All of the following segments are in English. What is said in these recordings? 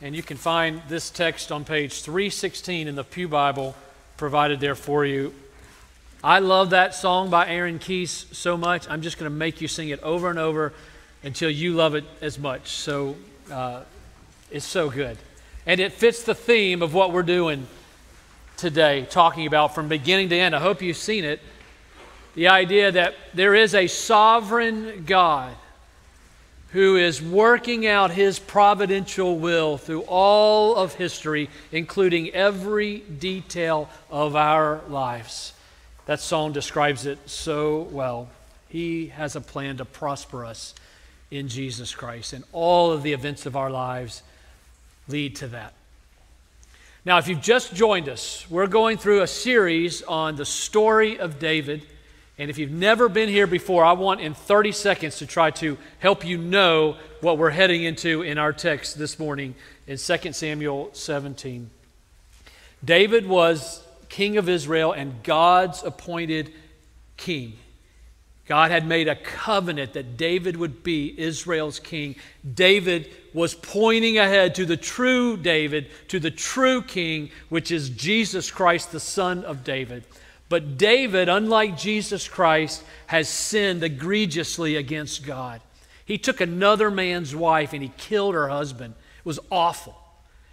And you can find this text on page 316 in the Pew Bible provided there for you. I love that song by Aaron Keyes so much. I'm just going to make you sing it over and over until you love it as much. So uh, it's so good. And it fits the theme of what we're doing today, talking about from beginning to end. I hope you've seen it. The idea that there is a sovereign God who is working out his providential will through all of history, including every detail of our lives. That song describes it so well. He has a plan to prosper us in Jesus Christ, and all of the events of our lives lead to that. Now, if you've just joined us, we're going through a series on the story of David. And if you've never been here before, I want in 30 seconds to try to help you know what we're heading into in our text this morning in 2 Samuel 17. David was king of Israel and God's appointed king. God had made a covenant that David would be Israel's king. David was pointing ahead to the true David, to the true king, which is Jesus Christ, the son of David. But David, unlike Jesus Christ, has sinned egregiously against God. He took another man's wife and he killed her husband. It was awful.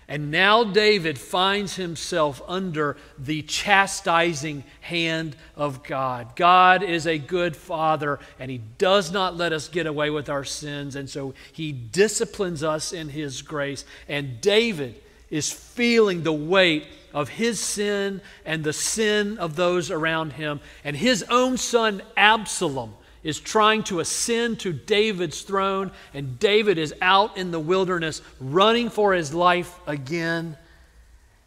And now David finds himself under the chastising hand of God. God is a good father, and he does not let us get away with our sins. And so he disciplines us in his grace. And David is feeling the weight of his sin and the sin of those around him. And his own son, Absalom, is trying to ascend to David's throne, and David is out in the wilderness running for his life again.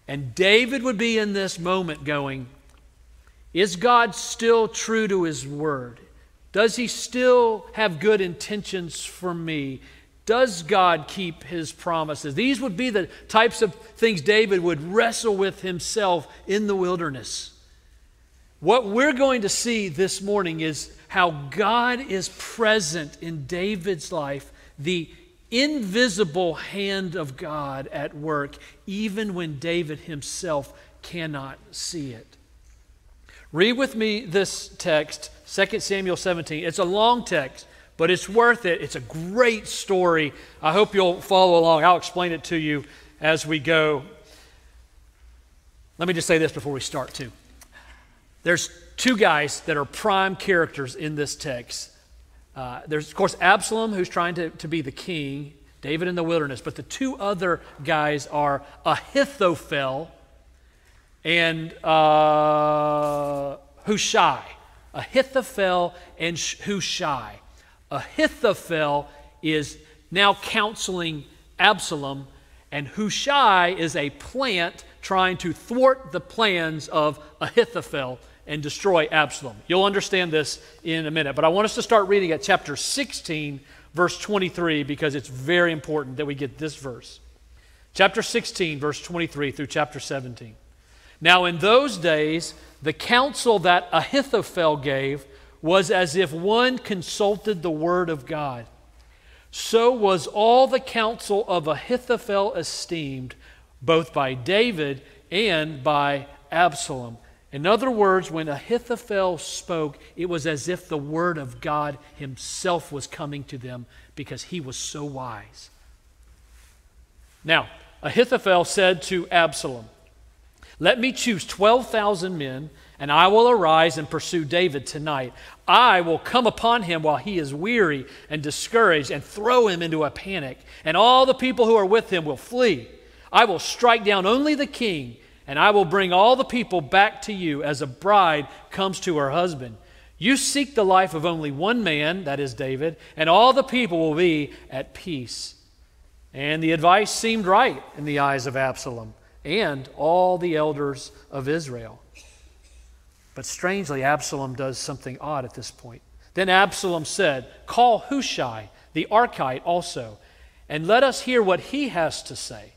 And David would be in this moment going, Is God still true to his word? Does he still have good intentions for me? Does God keep his promises? These would be the types of things David would wrestle with himself in the wilderness. What we're going to see this morning is how God is present in David's life, the invisible hand of God at work, even when David himself cannot see it. Read with me this text, 2 Samuel 17. It's a long text but it's worth it. It's a great story. I hope you'll follow along. I'll explain it to you as we go. Let me just say this before we start, too. There's two guys that are prime characters in this text. Uh, there's, of course, Absalom, who's trying to, to be the king, David in the wilderness, but the two other guys are Ahithophel and uh, Hushai. Ahithophel and Hushai. Ahithophel is now counseling Absalom, and Hushai is a plant trying to thwart the plans of Ahithophel and destroy Absalom. You'll understand this in a minute, but I want us to start reading at chapter 16, verse 23, because it's very important that we get this verse. Chapter 16, verse 23 through chapter 17. Now, in those days, the counsel that Ahithophel gave was as if one consulted the word of God. So was all the counsel of Ahithophel esteemed, both by David and by Absalom. In other words, when Ahithophel spoke, it was as if the word of God himself was coming to them because he was so wise. Now, Ahithophel said to Absalom, Let me choose 12,000 men and I will arise and pursue David tonight. I will come upon him while he is weary and discouraged and throw him into a panic, and all the people who are with him will flee. I will strike down only the king, and I will bring all the people back to you as a bride comes to her husband. You seek the life of only one man, that is David, and all the people will be at peace. And the advice seemed right in the eyes of Absalom and all the elders of Israel. But strangely, Absalom does something odd at this point. Then Absalom said, Call Hushai, the Archite, also, and let us hear what he has to say.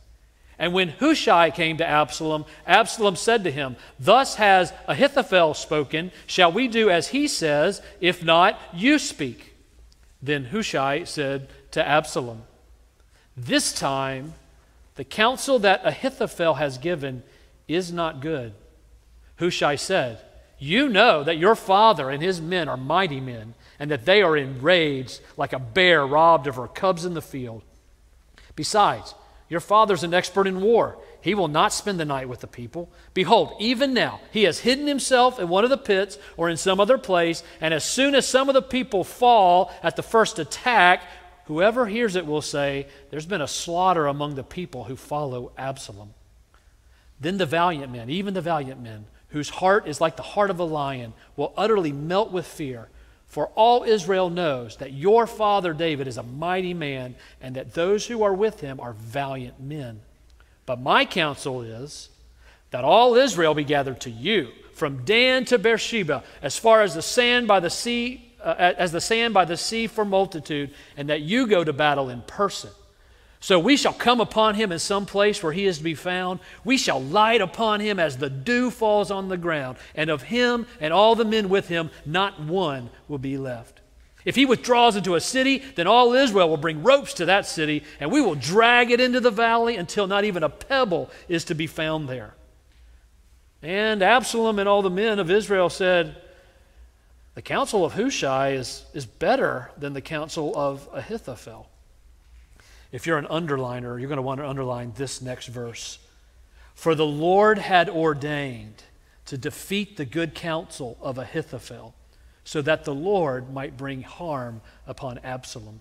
And when Hushai came to Absalom, Absalom said to him, Thus has Ahithophel spoken. Shall we do as he says? If not, you speak. Then Hushai said to Absalom, This time The counsel that Ahithophel has given is not good. Hushai said, You know that your father and his men are mighty men, and that they are enraged like a bear robbed of her cubs in the field. Besides, your father's an expert in war. He will not spend the night with the people. Behold, even now, he has hidden himself in one of the pits or in some other place, and as soon as some of the people fall at the first attack, whoever hears it will say, There's been a slaughter among the people who follow Absalom. Then the valiant men, even the valiant men, whose heart is like the heart of a lion, will utterly melt with fear. For all Israel knows that your father David is a mighty man, and that those who are with him are valiant men. But my counsel is that all Israel be gathered to you, from Dan to Beersheba, as far as the sand by the sea, uh, as the sand by the sea for multitude, and that you go to battle in person. So we shall come upon him in some place where he is to be found. We shall light upon him as the dew falls on the ground, and of him and all the men with him, not one will be left. If he withdraws into a city, then all Israel will bring ropes to that city, and we will drag it into the valley until not even a pebble is to be found there. And Absalom and all the men of Israel said, The counsel of Hushai is, is better than the counsel of Ahithophel. If you're an underliner, you're going to want to underline this next verse. For the Lord had ordained to defeat the good counsel of Ahithophel, so that the Lord might bring harm upon Absalom.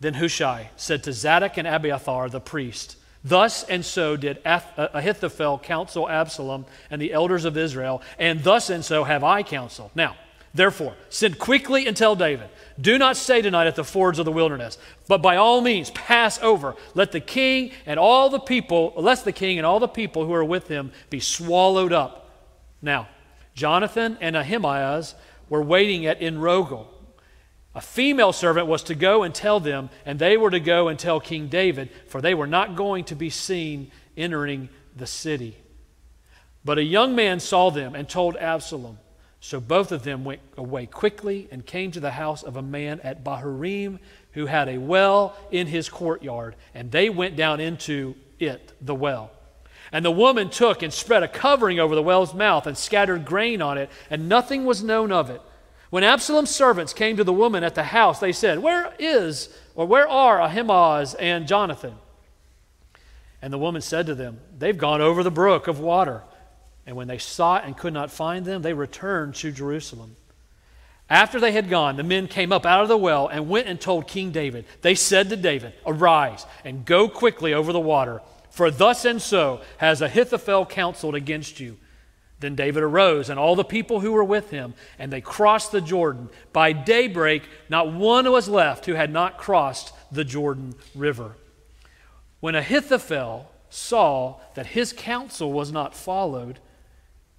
Then Hushai said to Zadok and Abiathar the priest, Thus and so did uh, Ahithophel counsel Absalom and the elders of Israel, and thus and so have I counseled. Now, Therefore, send quickly and tell David, Do not stay tonight at the fords of the wilderness, but by all means pass over. Let the king and all the people, lest the king and all the people who are with him be swallowed up. Now, Jonathan and Ahimaaz were waiting at Enrogel. A female servant was to go and tell them, and they were to go and tell King David, for they were not going to be seen entering the city. But a young man saw them and told Absalom. So both of them went away quickly and came to the house of a man at Bahurim who had a well in his courtyard, and they went down into it, the well. And the woman took and spread a covering over the well's mouth and scattered grain on it, and nothing was known of it. When Absalom's servants came to the woman at the house, they said, Where is, or where are Ahimaaz and Jonathan? And the woman said to them, They've gone over the brook of water. And when they sought and could not find them, they returned to Jerusalem. After they had gone, the men came up out of the well and went and told King David. They said to David, Arise and go quickly over the water, for thus and so has Ahithophel counseled against you. Then David arose and all the people who were with him, and they crossed the Jordan. By daybreak, not one was left who had not crossed the Jordan River. When Ahithophel saw that his counsel was not followed,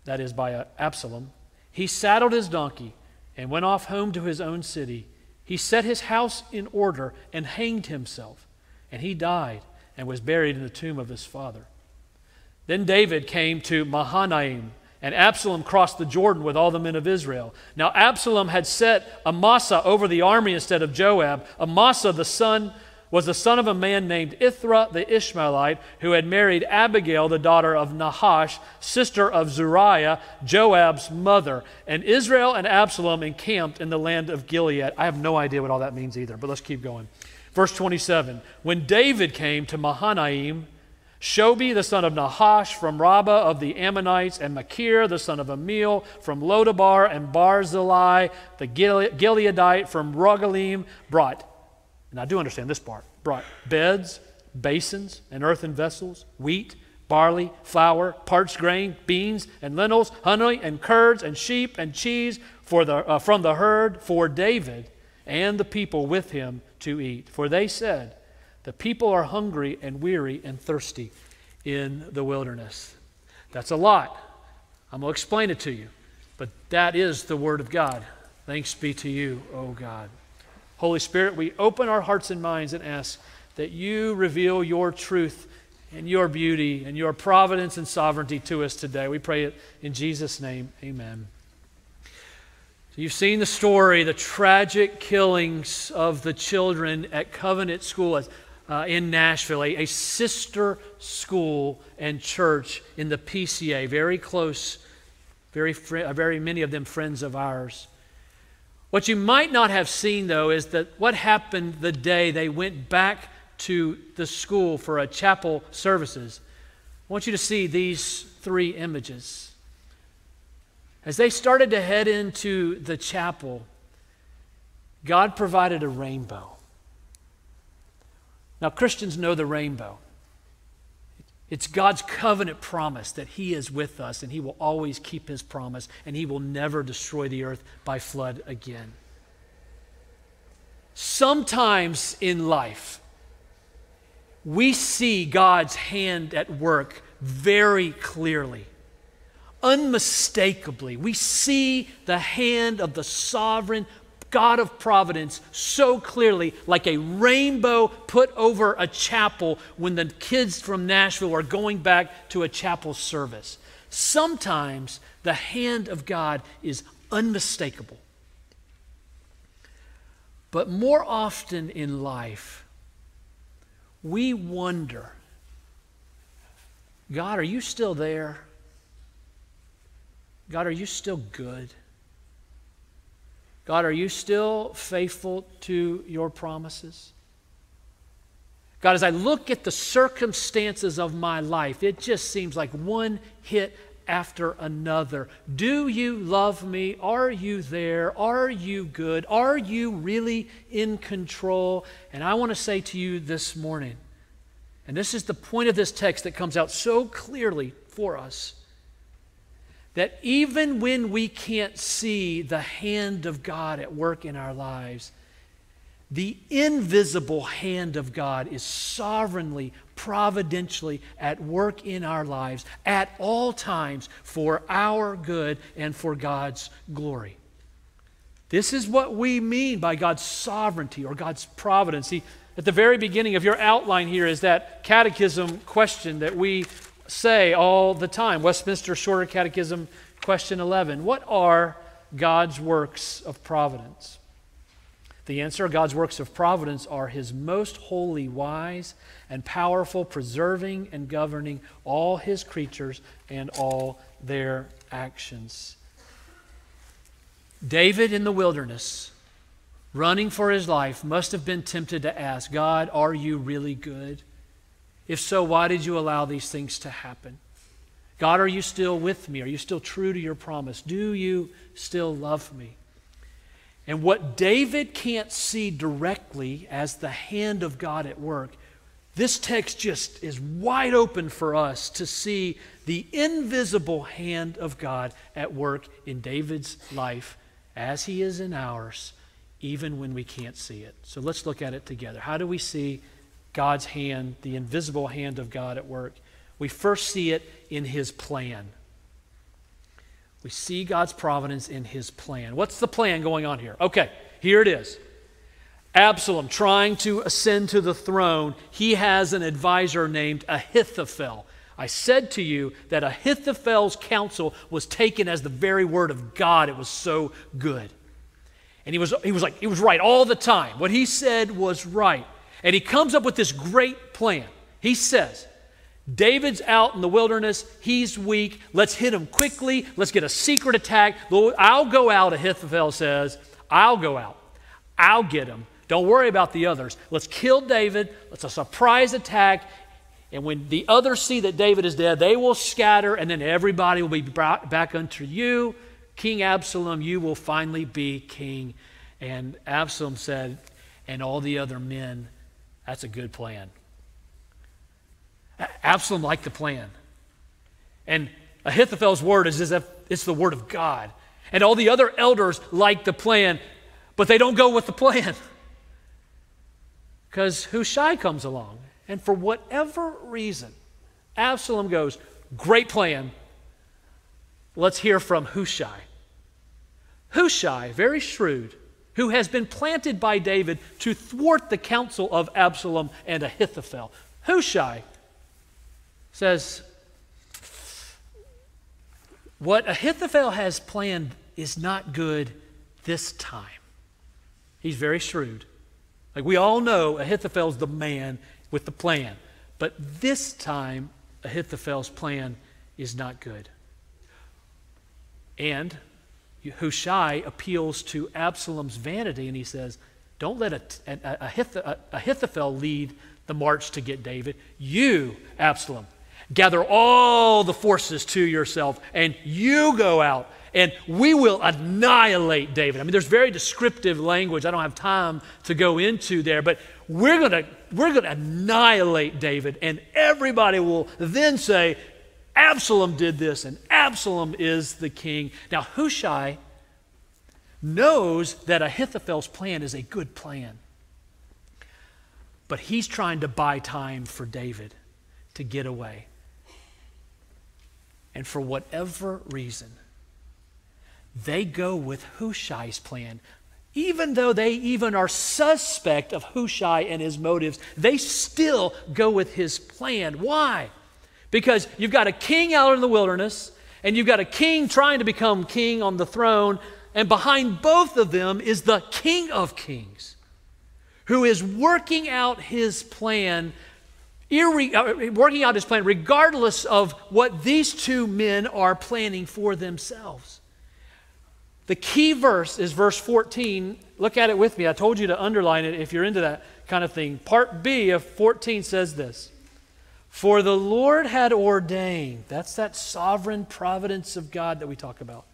that is, by Absalom, he saddled his donkey and went off home to his own city. He set his house in order and hanged himself, and he died and was buried in the tomb of his father. Then David came to Mahanaim, and Absalom crossed the Jordan with all the men of Israel. Now Absalom had set Amasa over the army instead of Joab. Amasa, the son was the son of a man named Ithra the Ishmaelite, who had married Abigail, the daughter of Nahash, sister of Zeruiah, Joab's mother. And Israel and Absalom encamped in the land of Gilead. I have no idea what all that means either, but let's keep going. Verse 27 When David came to Mahanaim, Shobi, the son of Nahash, from Rabbah of the Ammonites, and Machir, the son of Ammiel, from Lo-debar, and Barzillai, the Gileadite, from Rogelim, brought and I do understand this part, brought beds, basins, and earthen vessels, wheat, barley, flour, parched grain, beans, and lentils, honey, and curds, and sheep, and cheese for the, uh, from the herd for David and the people with him to eat. For they said, The people are hungry and weary and thirsty in the wilderness. That's a lot. I'm going to explain it to you. But that is the Word of God. Thanks be to you, O God. Holy Spirit, we open our hearts and minds and ask that you reveal your truth and your beauty and your providence and sovereignty to us today. We pray it in Jesus' name. Amen. So you've seen the story, the tragic killings of the children at Covenant School. uh, in Nashville, a, a sister school and church in the PCA, very close, very, fr- uh, very many of them friends of ours. What you might not have seen, though, is that what happened the day they went back to the school for a chapel services. I want you to see these three images. As they started to head into the chapel, God provided a rainbow. Now, Christians know the rainbow. It's God's covenant promise that He is with us and He will always keep His promise and He will never destroy the earth by flood again. Sometimes in life, we see God's hand at work very clearly, unmistakably. We see the hand of the sovereign God of providence so clearly, like a rainbow put over a chapel when the kids from Nashville are going back to a chapel service. Sometimes the hand of God is unmistakable. But more often in life, we wonder God, are you still there? God, are you still good? God, are you still faithful to your promises? God, as I look at the circumstances of my life, it just seems like one hit after another. Do you love me? Are you there? Are you good? Are you really in control? And I want to say to you this morning, and this is the point of this text that comes out so clearly for us that even when we can't see the hand of God at work in our lives, the invisible hand of God is sovereignly, providentially at work in our lives at all times for our good and for God's glory. This is what we mean by God's sovereignty or God's providence. See, at the very beginning of your outline here is that catechism question that we say all the time. Westminster Shorter Catechism, question 11. What are God's works of providence? The answer God's works of providence are His most holy, wise, and powerful, preserving and governing all His creatures and all their actions. David in the wilderness, running for his life, must have been tempted to ask, God, are you really good? If so, why did you allow these things to happen? God, are you still with me? Are you still true to your promise? Do you still love me? And what David can't see directly as the hand of God at work, this text just is wide open for us to see the invisible hand of God at work in David's life as he is in ours, even when we can't see it. So let's look at it together. How do we see God's hand, the invisible hand of God at work. We first see it in his plan. We see God's providence in his plan. What's the plan going on here? Okay, here it is. Absalom trying to ascend to the throne, he has an advisor named Ahithophel. I said to you that Ahithophel's counsel was taken as the very word of God. It was so good. And he was, he was like, he was right all the time. What he said was right. And he comes up with this great plan. He says, David's out in the wilderness. He's weak. Let's hit him quickly. Let's get a secret attack. I'll go out, Ahithophel says. I'll go out. I'll get him. Don't worry about the others. Let's kill David. Let's a surprise attack. And when the others see that David is dead, they will scatter, and then everybody will be brought back unto you. King Absalom, you will finally be king. And Absalom said, and all the other men that's a good plan. Absalom liked the plan. And Ahithophel's word is as if it's the word of God. And all the other elders like the plan, but they don't go with the plan. Because Hushai comes along. And for whatever reason, Absalom goes, Great plan. Let's hear from Hushai. Hushai, very shrewd, who has been planted by David to thwart the counsel of Absalom and Ahithophel. Hushai says, What Ahithophel has planned is not good this time. He's very shrewd. Like we all know, Ahithophel's the man, with the plan. But this time, Ahithophel's plan is not good. And Hushai appeals to Absalom's vanity and he says, Don't let Ahithophel lead the march to get David. You, Absalom, gather all the forces to yourself and you go out and we will annihilate David. I mean, there's very descriptive language I don't have time to go into there, but we're going to we're going to annihilate David, and everybody will then say, Absalom did this, and Absalom is the king. Now, Hushai knows that Ahithophel's plan is a good plan, but he's trying to buy time for David to get away. And for whatever reason, they go with Hushai's plan. Even though they even are suspect of Hushai and his motives, they still go with his plan. Why? Because you've got a king out in the wilderness, and you've got a king trying to become king on the throne, and behind both of them is the King of Kings, who is working out his plan uh, working out his plan regardless of what these two men are planning for themselves. The key verse is verse 14. Look at it with me. I told you to underline it if you're into that kind of thing. Part B of 14 says this For the Lord had ordained, that's that sovereign providence of God that we talk about.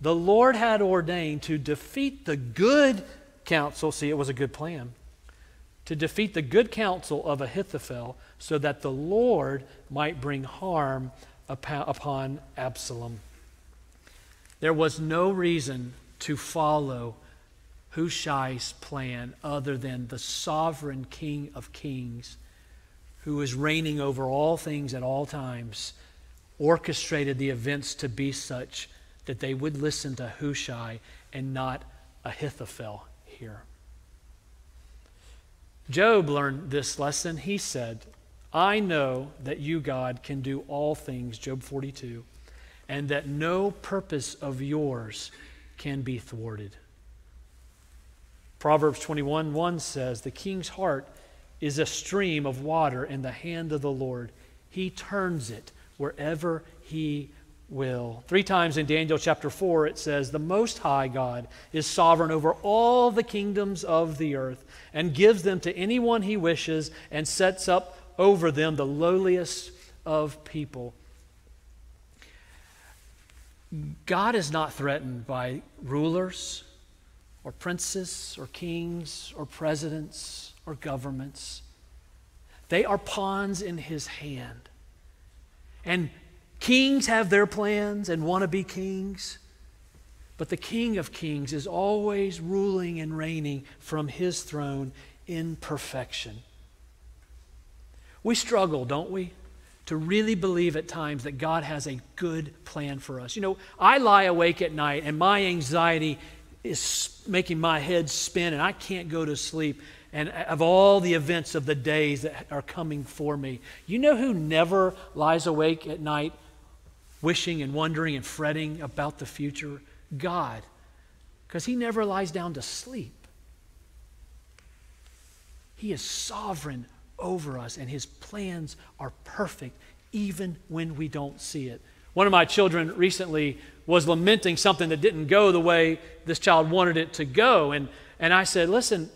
The Lord had ordained to defeat the good counsel. See, it was a good plan. To defeat the good counsel of Ahithophel so that the Lord might bring harm upon Absalom. There was no reason to follow Hushai's plan other than the sovereign King of Kings, who is reigning over all things at all times, orchestrated the events to be such that they would listen to Hushai and not Ahithophel here. Job learned this lesson. He said, I know that you, God, can do all things, Job 42, and that no purpose of yours can be thwarted. Proverbs 21 1 says, The king's heart is a stream of water in the hand of the Lord. He turns it wherever he will. Three times in Daniel chapter 4, it says, The Most High God is sovereign over all the kingdoms of the earth and gives them to anyone he wishes and sets up over them the lowliest of people. God is not threatened by rulers or princes or kings or presidents or governments. They are pawns in his hand. And kings have their plans and want to be kings. But the King of Kings is always ruling and reigning from his throne in perfection. We struggle, don't we? To really believe at times that God has a good plan for us. You know, I lie awake at night and my anxiety is making my head spin and I can't go to sleep and of all the events of the days that are coming for me. You know who never lies awake at night wishing and wondering and fretting about the future? God. Because he never lies down to sleep. He is sovereign over us, and His plans are perfect even when we don't see it. One of my children recently was lamenting something that didn't go the way this child wanted it to go. And, and I said, Listen,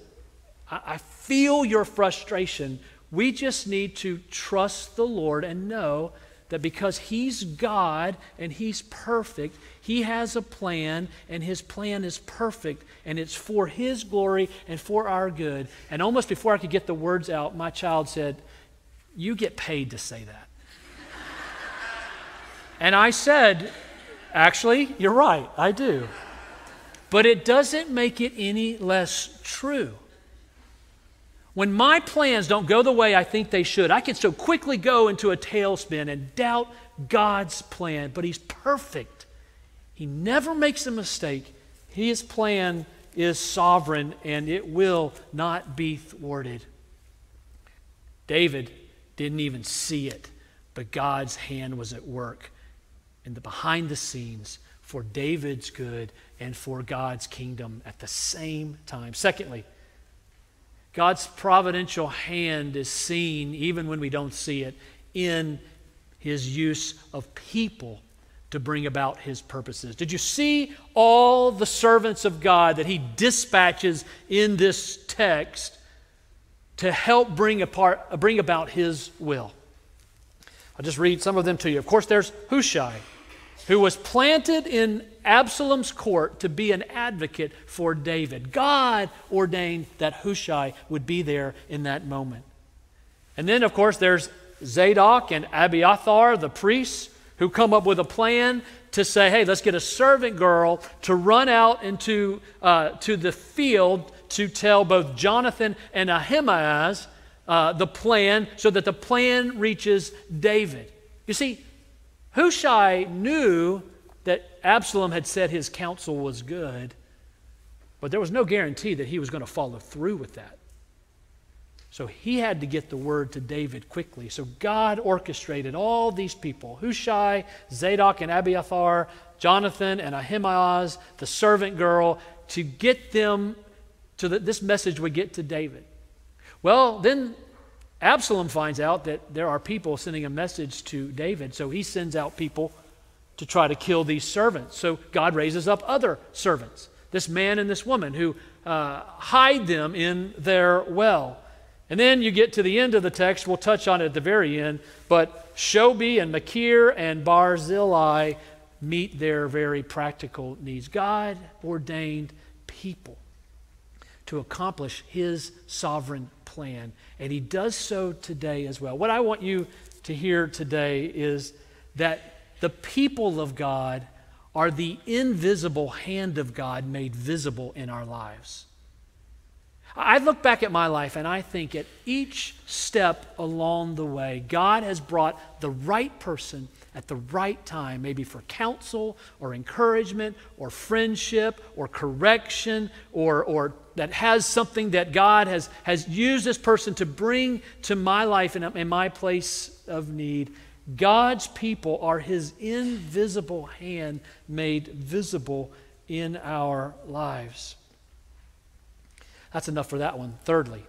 I feel your frustration. We just need to trust the Lord and know that because He's God and He's perfect, He has a plan, and His plan is perfect, and it's for His glory and for our good. And almost before I could get the words out, my child said, You get paid to say that. and I said, Actually, you're right, I do. But it doesn't make it any less true. When my plans don't go the way I think they should, I can so quickly go into a tailspin and doubt God's plan, but He's perfect. He never makes a mistake. His plan is sovereign and it will not be thwarted. David didn't even see it, but God's hand was at work in the behind the scenes for David's good and for God's kingdom at the same time. Secondly, God's providential hand is seen, even when we don't see it, in his use of people to bring about his purposes. Did you see all the servants of God that he dispatches in this text to help bring, apart, bring about his will? I'll just read some of them to you. Of course, there's Hushai, who was planted in Absalom's court to be an advocate for David. God ordained that Hushai would be there in that moment. And then, of course, there's Zadok and Abiathar, the priests, who come up with a plan to say, hey, let's get a servant girl to run out into uh, to the field to tell both Jonathan and Ahimaaz uh, the plan so that the plan reaches David. You see, Hushai knew that Absalom had said his counsel was good, but there was no guarantee that he was going to follow through with that. So he had to get the word to David quickly. So God orchestrated all these people Hushai, Zadok, and Abiathar, Jonathan, and Ahimaaz, the servant girl, to get them to this message would get to David. Well, then Absalom finds out that there are people sending a message to David, so he sends out people to try to kill these servants. So God raises up other servants, this man and this woman, who uh, hide them in their well. And then you get to the end of the text, we'll touch on it at the very end, but Shobi and Machir and Barzillai meet their very practical needs. God ordained people to accomplish his sovereign plan, and he does so today as well. What I want you to hear today is that the people of God are the invisible hand of God made visible in our lives. I look back at my life and I think at each step along the way, God has brought the right person at the right time, maybe for counsel or encouragement or friendship or correction or, or that has something that God has, has used this person to bring to my life and in my place of need. God's people are his invisible hand made visible in our lives. That's enough for that one. Thirdly,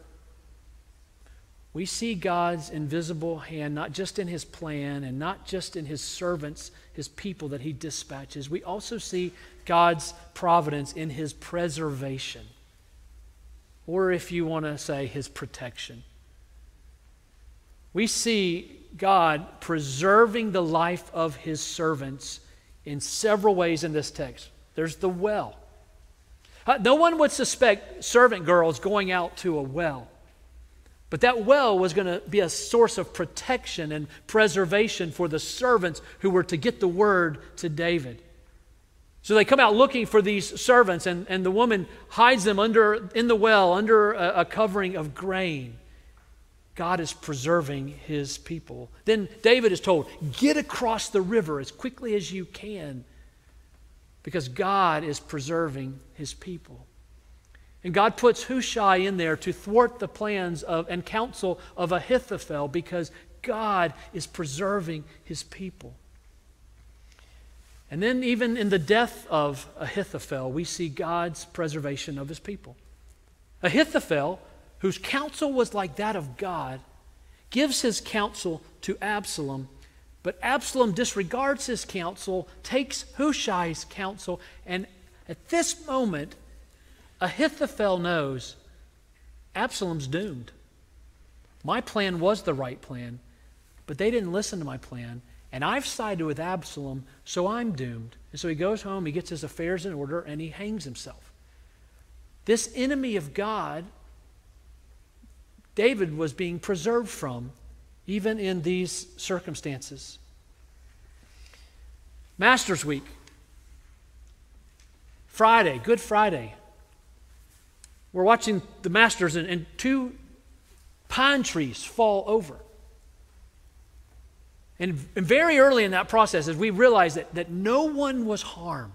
we see God's invisible hand not just in his plan and not just in his servants, his people that he dispatches. We also see God's providence in his preservation, or if you want to say, his protection. We see God preserving the life of his servants in several ways in this text. There's the well. Uh, no one would suspect servant girls going out to a well. But that well was going to be a source of protection and preservation for the servants who were to get the word to David. So they come out looking for these servants, and, and the woman hides them under, in the well under a, a covering of grain. God is preserving his people. Then David is told, Get across the river as quickly as you can because God is preserving his people. And God puts Hushai in there to thwart the plans of and counsel of Ahithophel because God is preserving his people. And then, even in the death of Ahithophel, we see God's preservation of his people. Ahithophel, whose counsel was like that of God, gives his counsel to Absalom but Absalom disregards his counsel, takes Hushai's counsel, and at this moment, Ahithophel knows Absalom's doomed. My plan was the right plan, but they didn't listen to my plan, and I've sided with Absalom, so I'm doomed. And so he goes home, he gets his affairs in order, and he hangs himself. This enemy of God, David was being preserved from even in these circumstances. Masters Week, Friday, Good Friday. We're watching the Masters, and, and two pine trees fall over. And, and, very early in that process, as we realized that, that no one was harmed,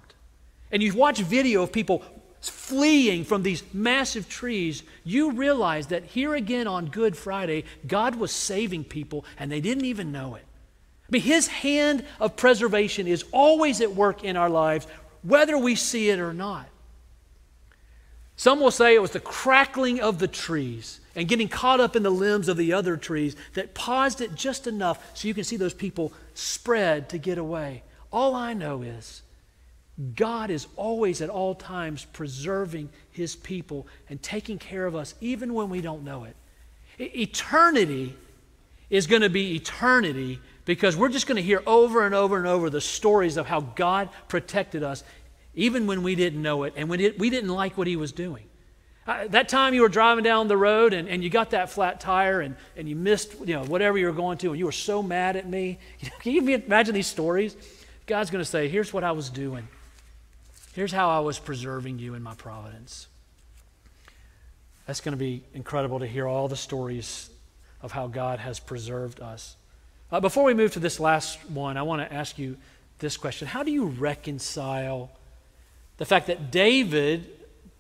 and you watch video of people fleeing from these massive trees, you realize that here again on Good Friday, God was saving people and they didn't even know it. I mean, His hand of preservation is always at work in our lives, whether we see it or not. Some will say it was the crackling of the trees and getting caught up in the limbs of the other trees that paused it just enough so you can see those people spread to get away. All I know is God is always at all times preserving his people and taking care of us even when we don't know it. Eternity is going to be eternity because we're just going to hear over and over and over the stories of how God protected us even when we didn't know it and when we didn't like what he was doing. Uh, that time you were driving down the road and, and you got that flat tire and, and you missed you know, whatever you were going to and you were so mad at me. Can you imagine these stories? God's going to say, Here's what I was doing. Here's how I was preserving you in my providence. That's going to be incredible to hear all the stories of how God has preserved us. Uh, before we move to this last one, I want to ask you this question How do you reconcile the fact that David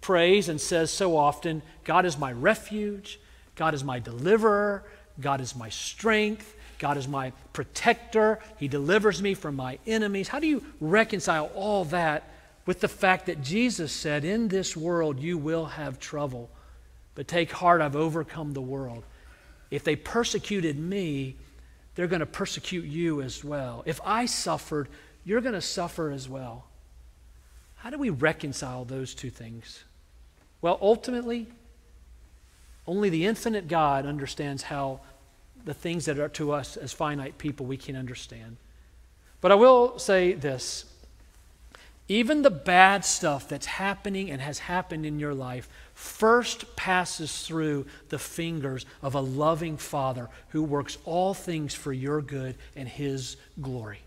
prays and says so often, God is my refuge, God is my deliverer, God is my strength, God is my protector, He delivers me from my enemies. How do you reconcile all that with the fact that Jesus said, In this world you will have trouble, but take heart, I've overcome the world. If they persecuted me, they're going to persecute you as well. If I suffered, you're going to suffer as well. How do we reconcile those two things? Well, ultimately, only the infinite God understands how the things that are to us as finite people we can understand. But I will say this even the bad stuff that's happening and has happened in your life first passes through the fingers of a loving Father who works all things for your good and His glory.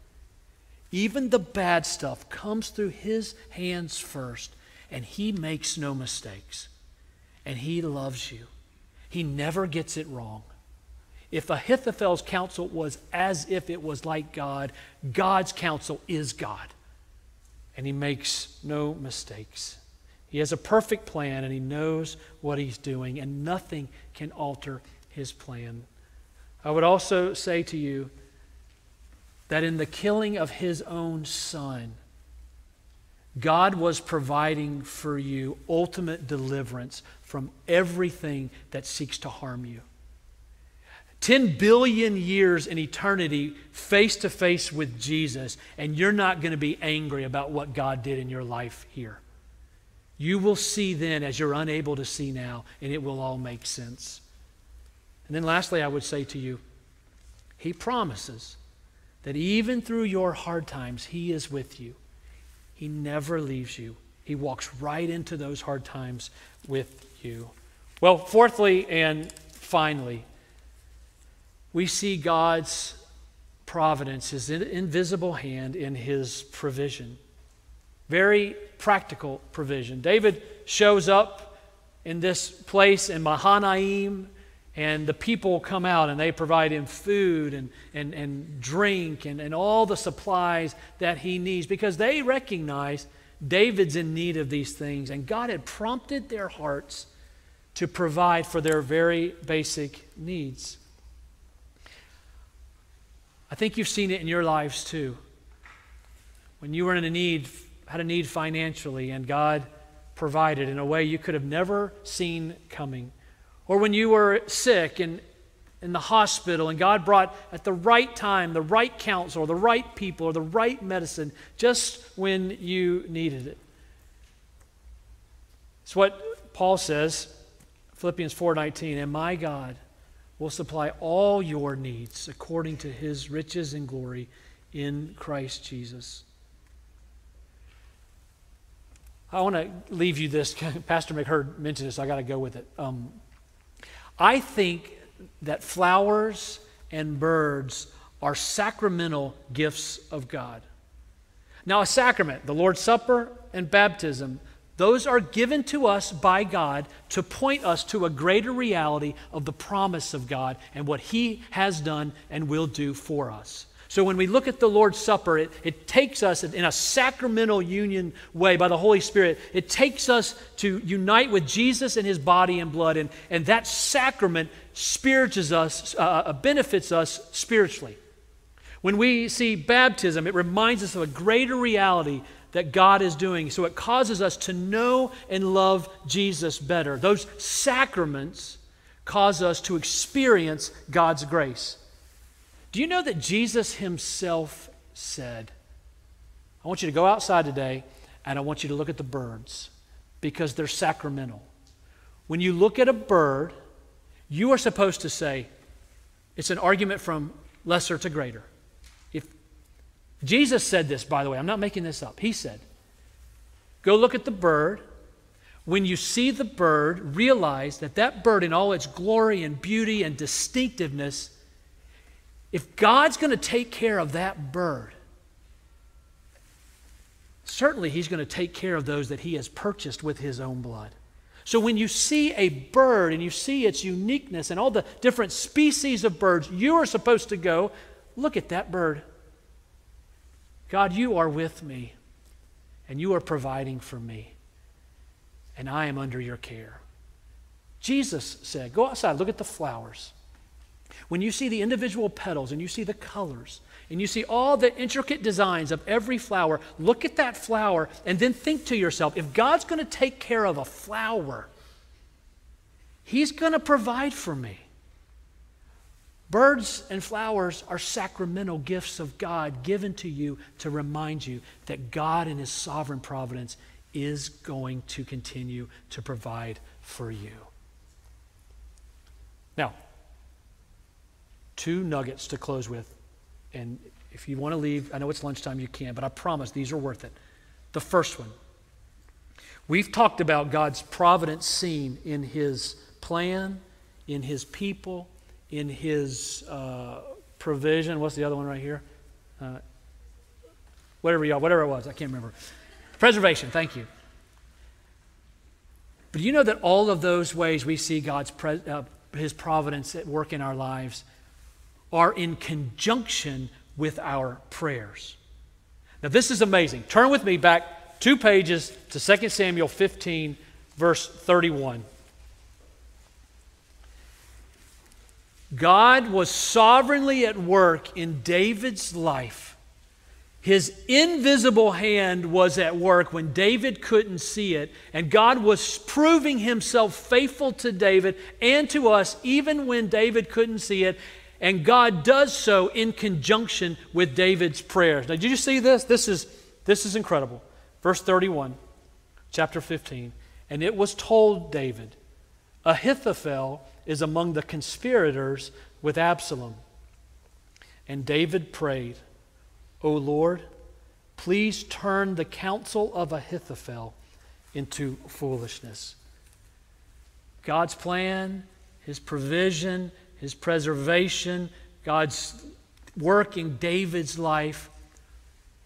Even the bad stuff comes through His hands first, and He makes no mistakes. And He loves you. He never gets it wrong. If Ahithophel's counsel was as if it was like God, God's counsel is God. And He makes no mistakes. He has a perfect plan and He knows what He's doing, and nothing can alter His plan. I would also say to you that in the killing of His own Son, God was providing for you ultimate deliverance from everything that seeks to harm you. 10 billion years in eternity face to face with Jesus, and you're not going to be angry about what God did in your life here. You will see then as you're unable to see now, and it will all make sense. And then, lastly, I would say to you, He promises that even through your hard times, He is with you. He never leaves you. He walks right into those hard times with you. Well, fourthly and finally, we see God's providence, His invisible hand in His provision. Very practical provision. David shows up in this place in Mahanaim, and the people come out and they provide him food and, and, and drink and, and all the supplies that he needs because they recognize David's in need of these things, and God had prompted their hearts to provide for their very basic needs. I think you've seen it in your lives too. When you were in a need, had a need financially, and God provided in a way you could have never seen coming. Or when you were sick and in the hospital and God brought at the right time the right counsel or the right people or the right medicine just when you needed it. It's what Paul says, Philippians 4:19, and my God will supply all your needs according to his riches and glory in Christ Jesus. I want to leave you this. Pastor McHurd mentioned this. I got to go with it. Um, I think that flowers and birds are sacramental gifts of God. Now, a sacrament, the Lord's Supper and baptism, those are given to us by God to point us to a greater reality of the promise of God and what He has done and will do for us. So when we look at the Lord's Supper, it, it takes us in a sacramental union way by the Holy Spirit. It takes us to unite with Jesus and his body and blood, and, and that sacrament spirituals us, uh, uh, benefits us spiritually. When we see baptism, it reminds us of a greater reality that God is doing. So it causes us to know and love Jesus better. Those sacraments cause us to experience God's grace. Do you know that Jesus himself said, I want you to go outside today and I want you to look at the birds because they're sacramental. When you look at a bird, you are supposed to say, it's an argument from lesser to greater. If Jesus said this, by the way, I'm not making this up. He said, Go look at the bird. When you see the bird, realize that that bird, in all its glory and beauty and distinctiveness, if God's going to take care of that bird, certainly He's going to take care of those that He has purchased with His own blood. So when you see a bird and you see its uniqueness and all the different species of birds, you are supposed to go, look at that bird. God, you are with me and you are providing for me, and I am under your care. Jesus said, Go outside, look at the flowers. When you see the individual petals and you see the colors and you see all the intricate designs of every flower, look at that flower and then think to yourself if God's going to take care of a flower, He's going to provide for me. Birds and flowers are sacramental gifts of God given to you to remind you that God, in His sovereign providence, is going to continue to provide for you. Now, two nuggets to close with. And if you want to leave, I know it's lunchtime, you can, but I promise these are worth it. The first one we've talked about God's providence seen in His plan, in His people, in His uh, provision. What's the other one right here? Uh, whatever y'all, whatever it was, I can't remember. Preservation, thank you. But you know that all of those ways we see God's pre- uh, His providence at work in our lives are in conjunction with our prayers. Now, this is amazing. Turn with me back two pages to 2 Samuel 15, verse 31. God was sovereignly at work in David's life. His invisible hand was at work when David couldn't see it, and God was proving himself faithful to David and to us even when David couldn't see it. And God does so in conjunction with David's prayers. Now, did you see this? This is, this is incredible. Verse 31, chapter 15. And it was told David, Ahithophel is among the conspirators with Absalom. And David prayed, O Lord, please turn the counsel of Ahithophel into foolishness. God's plan, his provision, his preservation, God's work in David's life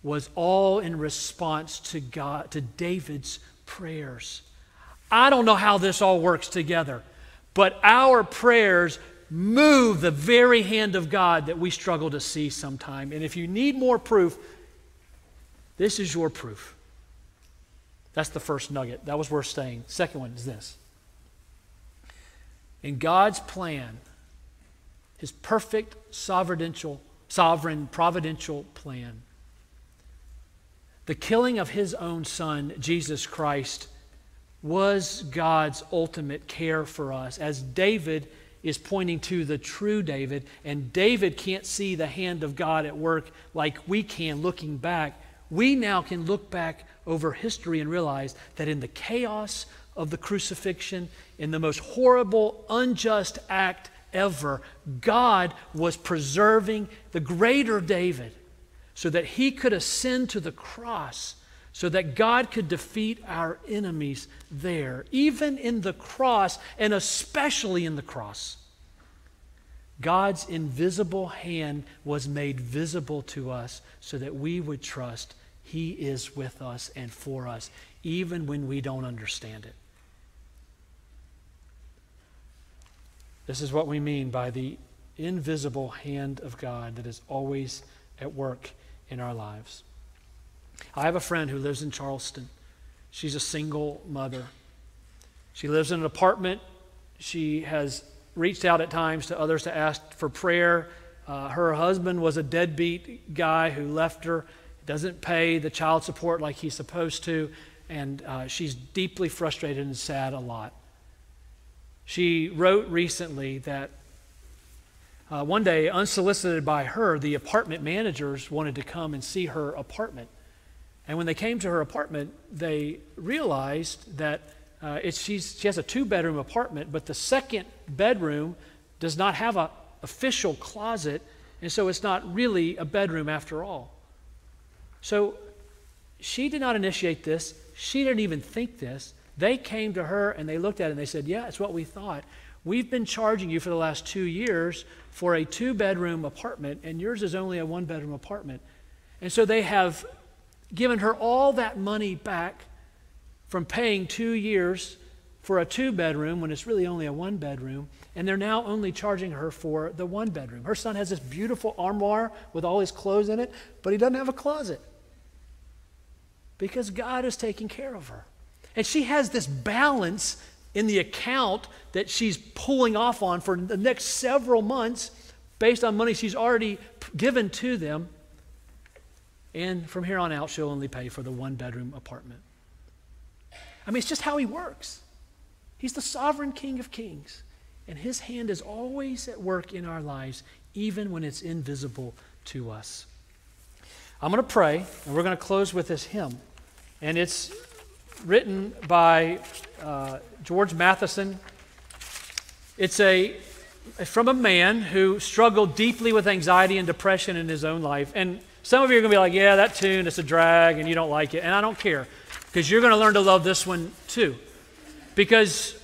was all in response to God to David's prayers. I don't know how this all works together, but our prayers move the very hand of God that we struggle to see sometime. And if you need more proof, this is your proof. That's the first nugget. That was worth saying. Second one is this. In God's plan, his perfect sovereign, providential plan. The killing of his own son, Jesus Christ, was God's ultimate care for us. As David is pointing to the true David, and David can't see the hand of God at work like we can looking back, we now can look back over history and realize that in the chaos of the crucifixion, in the most horrible, unjust act ever, God was preserving the greater David so that he could ascend to the cross, so that God could defeat our enemies there, even in the cross, and especially in the cross. God's invisible hand was made visible to us so that we would trust He is with us and for us, even when we don't understand it. This is what we mean by the invisible hand of God that is always at work in our lives. I have a friend who lives in Charleston. She's a single mother. She lives in an apartment. She has reached out at times to others to ask for prayer. Uh, her husband was a deadbeat guy who left her, doesn't pay the child support like he's supposed to, and uh, she's deeply frustrated and sad a lot. She wrote recently that uh, one day, unsolicited by her, the apartment managers wanted to come and see her apartment. And when they came to her apartment, they realized that uh, she has a two bedroom apartment, but the second bedroom does not have an official closet, and so it's not really a bedroom after all. So she did not initiate this. She didn't even think this. They came to her and they looked at it and they said, Yeah, it's what we thought. We've been charging you for the last two years for a two bedroom apartment, and yours is only a one bedroom apartment. And so they have given her all that money back from paying two years for a two bedroom when it's really only a one bedroom, and they're now only charging her for the one bedroom. Her son has this beautiful armoire with all his clothes in it, but he doesn't have a closet because God is taking care of her. And she has this balance in the account that she's pulling off on for the next several months based on money she's already given to them. And from here on out, she'll only pay for the one bedroom apartment. I mean, it's just how he works. He's the sovereign King of Kings, and his hand is always at work in our lives, even when it's invisible to us. I'm going to pray, and we're going to close with this hymn. And it's written by uh, George Matheson. It's a from a man who struggled deeply with anxiety and depression in his own life. And some of you are going to be like, yeah, that tune is a drag and you don't like it. And I don't care because you're going to learn to love this one too. Because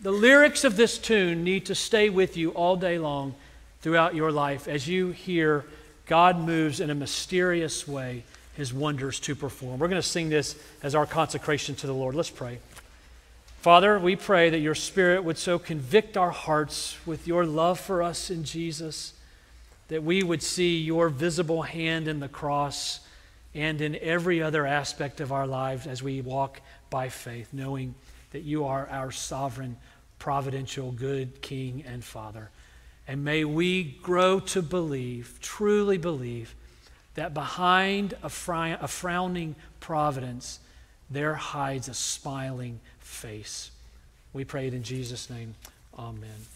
the lyrics of this tune need to stay with you all day long throughout your life as you hear God moves in a mysterious way his wonders to perform. We're going to sing this as our consecration to the Lord. Let's pray. Father, we pray that your Spirit would so convict our hearts with your love for us in Jesus that we would see your visible hand in the cross and in every other aspect of our lives as we walk by faith, knowing that you are our sovereign, providential, good King and Father. And may we grow to believe, truly believe, that behind a, a frowning providence, there hides a smiling face. We pray it in Jesus' name. Amen.